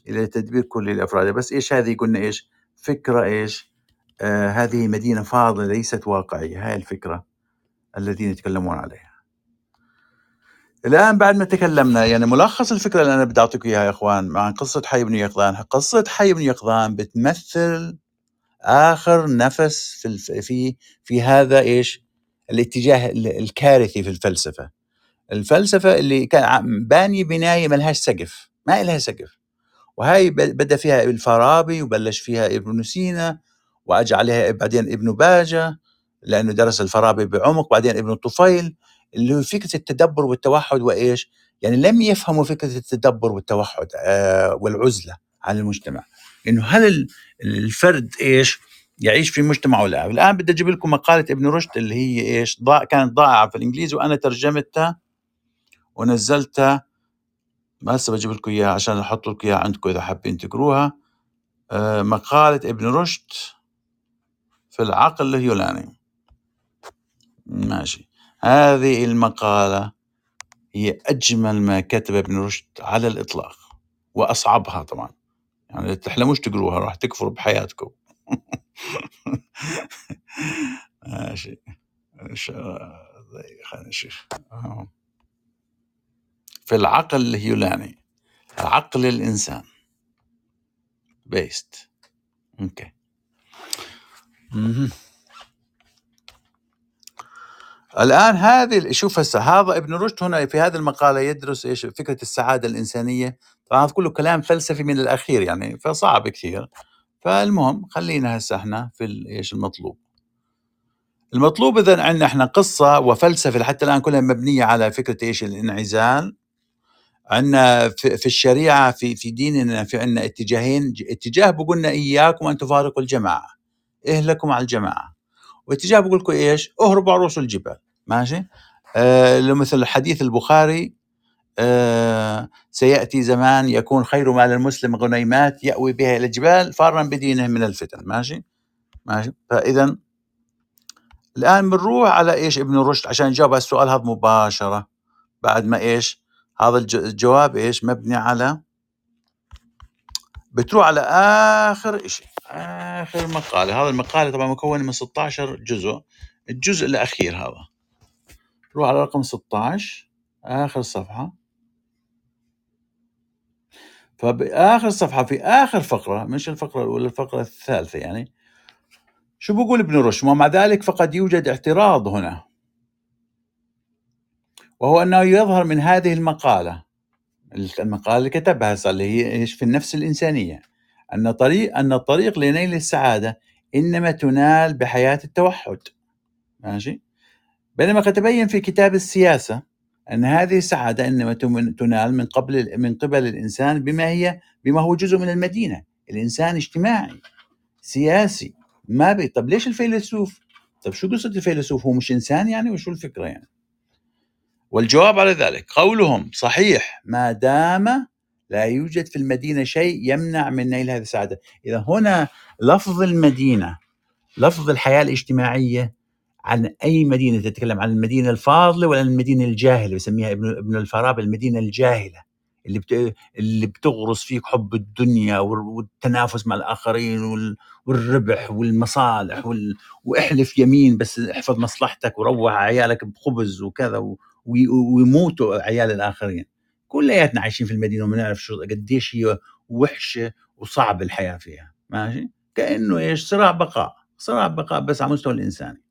إلى تدبير كل الأفراد. بس إيش هذه؟ قلنا إيش؟ فكرة إيش؟ آه هذه مدينة فاضلة ليست واقعية. هاي الفكرة الذين يتكلمون عليها. الآن بعد ما تكلمنا يعني ملخص الفكرة اللي أنا بدي أعطيكم إياها يا إخوان عن قصة حي بن يقظان. قصة حي بن يقظان بتمثل آخر نفس في في في هذا إيش؟ الاتجاه الكارثي في الفلسفة. الفلسفة اللي كان باني بناية ملهاش سقف ما لها سقف. وهاي بدأ فيها الفارابي وبلش فيها ابن سينا واجى عليها بعدين ابن باجة لأنه درس الفارابي بعمق بعدين ابن الطفيل اللي هو فكرة التدبر والتوحد وإيش؟ يعني لم يفهموا فكرة التدبر والتوحد آه والعزلة عن المجتمع إنه هل الفرد إيش؟ يعيش في مجتمعه الان، الآن بدي أجيب لكم مقالة ابن رشد اللي هي إيش؟ ضاع كانت ضائعة في الإنجليزي وأنا ترجمتها ونزلتها هسه بجيب لكم إياها عشان أحط لكم إياها عندكم إذا حابين تقروها آه مقالة ابن رشد في العقل اليوناني ماشي هذه المقالة هي أجمل ما كتب ابن رشد على الإطلاق وأصعبها طبعا. يعني تحلموش تقروها راح تكفروا بحياتكم. ماشي. خلينا نشوف. في العقل اليوناني عقل الإنسان. paste okay الآن هذه شوف هسه هذا ابن رشد هنا في هذه المقالة يدرس إيش؟ فكرة السعادة الإنسانية. طبعا هذا كله كلام فلسفي من الأخير يعني فصعب كثير. فالمهم خلينا هسه إحنا في إيش؟ المطلوب. المطلوب إذا عندنا إحنا قصة وفلسفة حتى الآن كلها مبنية على فكرة إيش؟ الانعزال. عندنا في, في الشريعة في في ديننا في عندنا اتجاهين اتجاه بقولنا إياكم أن تفارقوا الجماعة. اهلكوا مع الجماعة. واتجاه بقول لكم إيش؟ اهربوا على رؤوس الجبال ماشي؟ آه مثل حديث البخاري آه سيأتي زمان يكون خير مال المسلم غنيمات يأوي بها إلى الجبال فارا بدينه من الفتن. ماشي؟ ماشي؟ فإذا الآن بنروح على إيش ابن رشد؟ عشان نجاوب على السؤال هذا مباشرة. بعد ما إيش؟ هذا الج- الجواب إيش؟ مبني على بتروح على آخر شيء آخر مقالة. هذا المقالة طبعا مكونة من 16 جزء. الجزء الأخير هذا. روح على رقم 16 آخر صفحة. فبآخر صفحة في آخر فقرة مش الفقرة الأولى الفقرة الثالثة يعني. شو بقول ابن رشد ومع ذلك فقد يوجد اعتراض هنا. وهو أنه يظهر من هذه المقالة. المقالة اللي كتبها اللي هي في النفس الإنسانية. أن طريق أن الطريق لنيل السعادة إنما تنال بحياة التوحد. ماشي؟ بينما قد تبين في كتاب السياسة أن هذه السعادة إنما تم- تنال من قبل من قبل الإنسان بما هي بما هو جزء من المدينة. الإنسان اجتماعي سياسي. ما بي طب ليش الفيلسوف؟ طب شو قصة الفيلسوف؟ هو مش إنسان يعني وشو الفكرة يعني؟ والجواب على ذلك قولهم صحيح ما دام لا يوجد في المدينة شيء يمنع من نيل هذه السعادة. إذا هنا لفظ المدينة لفظ الحياة الاجتماعية عن أي مدينة تتكلم عن المدينة الفاضلة ولا المدينة الجاهلة بسميها ابن ابن الفارابي المدينة الجاهلة اللي بت... اللي بتغرس فيك حب الدنيا وال- والتنافس مع الآخرين وال... والربح والمصالح وال... واحلف يمين بس احفظ مصلحتك وروح عيالك بخبز وكذا و... وي- ويموتوا عيال الآخرين. كلياتنا عايشين في المدينة وما نعرف شو قديش هي وحشة وصعب الحياة فيها ماشي كأنه إيش صراع بقاء صراع بقاء بس على مستوى الإنساني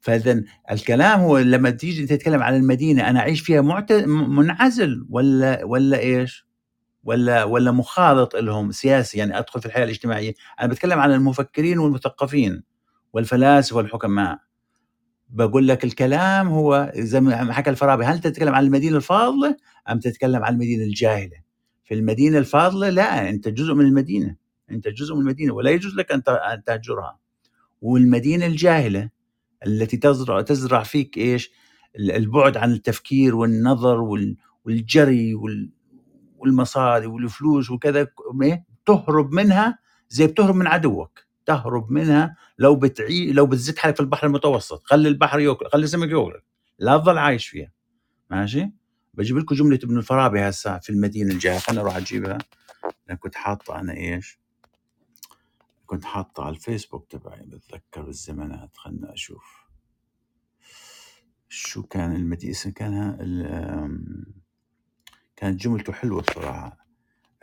فاذا الكلام هو لما تيجي تتكلم عن المدينة أنا أعيش فيها معت... منعزل ولا ولا إيش؟ ولا ولا مخالط لهم سياسي يعني أدخل في الحياة الاجتماعية، أنا بتكلم عن المفكرين والمثقفين والفلاسفة والحكماء. بقول لك الكلام هو زي ما حكى الفارابي هل تتكلم عن المدينة الفاضلة أم تتكلم عن المدينة الجاهلة؟ في المدينة الفاضلة لا أنت جزء من المدينة، أنت جزء من المدينة ولا يجوز لك أن تهجرها. والمدينة الجاهلة التي تزرع تزرع فيك إيش؟ ال- البعد عن التفكير والنظر وال- والجري وال- والمصاري والفلوس وكذا إيه؟ تهرب منها زي بتهرب من عدوك تهرب منها لو بتعي لو بتزت حالك في البحر المتوسط. خلي البحر ياكل خلي السمك ياكل لا تظل عايش فيها. ماشي؟ بجيب لكم جملة ابن الفارابي هسه في المدينة الجاية. خلينا نروح أجيبها. لأن كنت حاطة أنا إيش؟ كنت حاطة على الفيسبوك تبعي. بتذكر الزمانات. خلنا أشوف. شو كان المدينة كان ال- آم، كانت جملته حلوة بصراحة.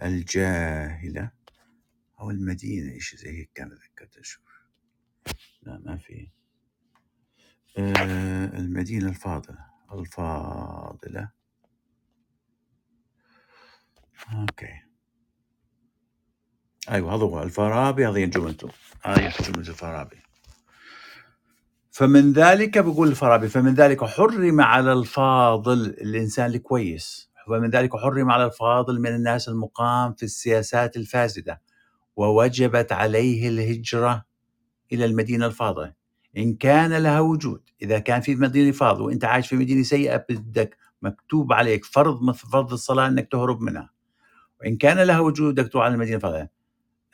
الجاهلة. أو المدينة إيش زي هيك كان ذكرت أشوف. لا ما في. آه المدينة الفاضلة. الفاضلة. okay. أيوة هذا هو. الفارابي هذه جملته هذه جملة الفارابي. فمن ذلك بيقول الفارابي فمن ذلك حرم على الفاضل الإنسان الكويس. ومن ذلك حرم على الفاضل من الناس المقام في السياسات الفاسدة. ووجبت عليه الهجرة إلى المدينة الفاضلة. إن كان لها وجود إذا كان في مدينة فاضلة وأنت عايش في مدينة سيئة بدك مكتوب عليك فرض مثل فرض الصلاة أنك تهرب منها. وإن كان لها وجود بدك تروح على المدينة الفاضلة.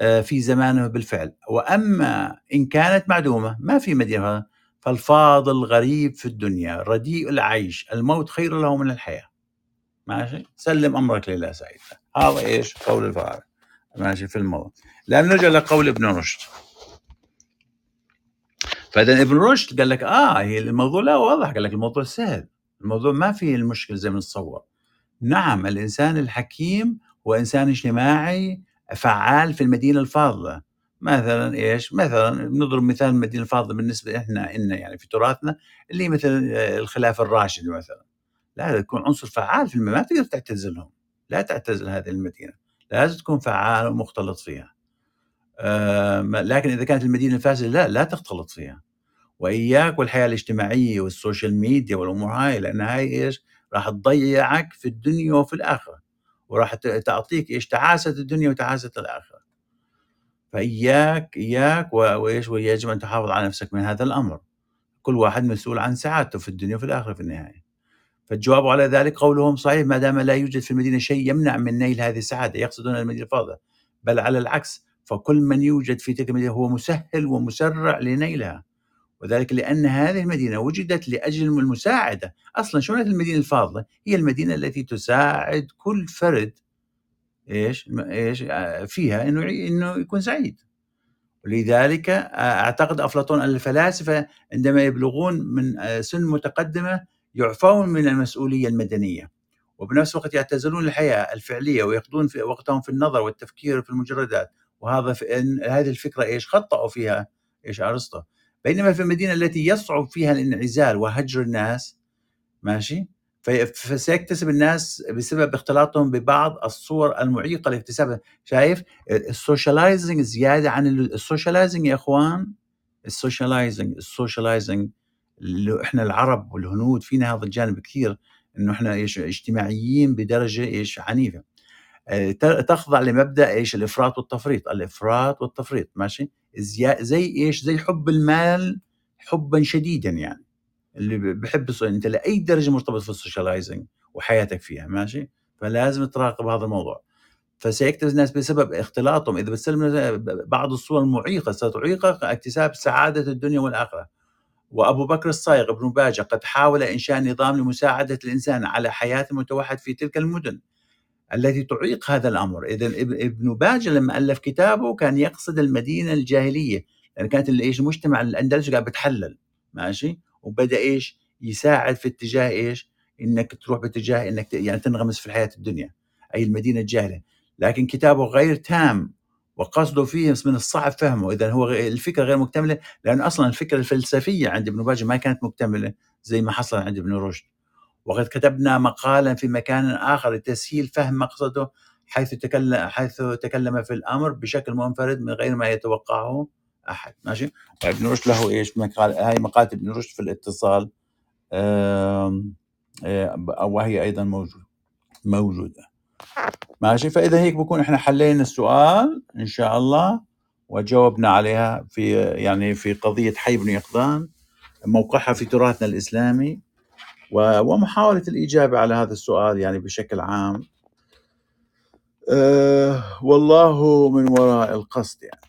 آه، في زمانه بالفعل. وأما إن كانت معدومة ما في مدينة فاضلة. فالفاضل غريب في الدنيا. رديء العيش. الموت خير له من الحياة. ماشي؟ سلم أمرك لله سعيد. هذا إيش قول الفارابي ماشي في الموضوع. لأن نرجع لقول ابن رشد. فإذا ابن رشد قال لك آه هي الموضوع لا واضح. قال لك الموضوع سهل. الموضوع ما فيه المشكلة زي ما نتصور. نعم الإنسان الحكيم هو إنسان اجتماعي فعال في المدينة الفاضلة. مثلا إيش؟ مثلا بنضرب مثال المدينة الفاضلة بالنسبة إحنا إلنا يعني في تراثنا اللي مثل الخلافة الراشدة مثلا. لا تكون عنصر فعال في ما تقدر تعتزلهم. لا تعتزل هذه المدينة. لازم تكون فعال ومختلط فيها آه لكن إذا كانت المدينة الفاسدة لا لا تختلط فيها وإياك والحياة الاجتماعية وال social media والأمور هاي لأن هاي إيش؟ راح تضيعك في الدنيا وفي الآخرة وراح تعطيك إيش؟ تعاسة الدنيا وتعاسة الآخرة. فإياك إياك وإيش ويجب أن تحافظ على نفسك من هذا الأمر. كل واحد مسؤول عن سعادته في الدنيا وفي الآخرة في النهاية. فالجواب على ذلك قولهم صحيح ما دام لا يوجد في المدينة شيء يمنع من نيل هذه السعادة يقصدون المدينة الفاضلة. بل على العكس فكل من يوجد في تلك المدينة هو مسهل ومسرع لنيلها. وذلك لأن هذه المدينة وجدت لأجل المساعدة. أصلا شلون المدينة الفاضلة؟ هي المدينة التي تساعد كل فرد إيش؟ إيش؟ فيها إنه إنه يكون سعيد. ولذلك أعتقد أفلاطون الفلاسفة عندما يبلغون من سن متقدمة يعفون من المسؤولية المدنية وبنفس الوقت يعتزلون الحياة الفعلية ويقضون في وقتهم في النظر والتفكير في المجردات. وهذا في هذه الفكرة إيش؟ خطأوا فيها إيش؟ أرسطو. بينما في المدينة التي يصعب فيها الانعزال وهجر الناس ماشي؟ فسيكتسب الناس بسبب اختلاطهم ببعض الصور المعيقة لاكتسابها. شايف؟ ال socializing زيادة عن ال socializing يا إخوان ال socializing ال socializing إحنا العرب والهنود فينا هذا الجانب كثير إنه إحنا إيش اجتماعيين بدرجة إيش عنيفة. تخضع لمبدأ إيش الإفراط والتفريط. الإفراط والتفريط ماشي؟ زي إيش زي حب المال حبا شديدا يعني. اللي بحب أنت لأي درجة مرتبط في ال socializing وحياتك فيها ماشي؟ فلازم تراقب هذا الموضوع. فسيكتب الناس بسبب اختلاطهم. إذا بتسلم بعض الصور المعيقة ستعيقك اكتساب سعادة الدنيا والآخرة. وأبو بكر الصايغ ابن باجة قد حاول إنشاء نظام لمساعدة الإنسان على حياة متوحد في تلك المدن التي تعيق هذا الأمر، اذا ابن باجة لما ألف كتابه كان يقصد المدينة الجاهلية، لأن يعني كانت إيش المجتمع الاندلسي قاعد بتحلل ماشي؟ وبدأ إيش؟ يساعد في اتجاه إيش؟ إنك تروح باتجاه إنك يعني تنغمس في الحياة الدنيا، أي المدينة الجاهله، لكن كتابه غير تام وقصده فيه من الصعب فهمه، اذا هو الفكرة غير مكتملة لأن أصلا الفكرة الفلسفية عند ابن باجه ما كانت مكتملة زي ما حصل عند ابن رشد. وقد كتبنا مقالا في مكان آخر لتسهيل فهم مقصده حيث تكلم حيث تكلم في الأمر بشكل منفرد من غير ما يتوقعه أحد. ماشي؟ ابن رشد له إيش؟ مقال هاي مقالة ابن رشد في الاتصال وهي أيضا موجود موجودة. ماشي؟ فإذا هيك بكون إحنا حلينا السؤال إن شاء الله وجاوبنا عليها في يعني في قضية حي بن يقظان موقعها في تراثنا الإسلامي ومحاولة الإجابة على هذا السؤال يعني بشكل عام. أه والله من وراء القصد يعني.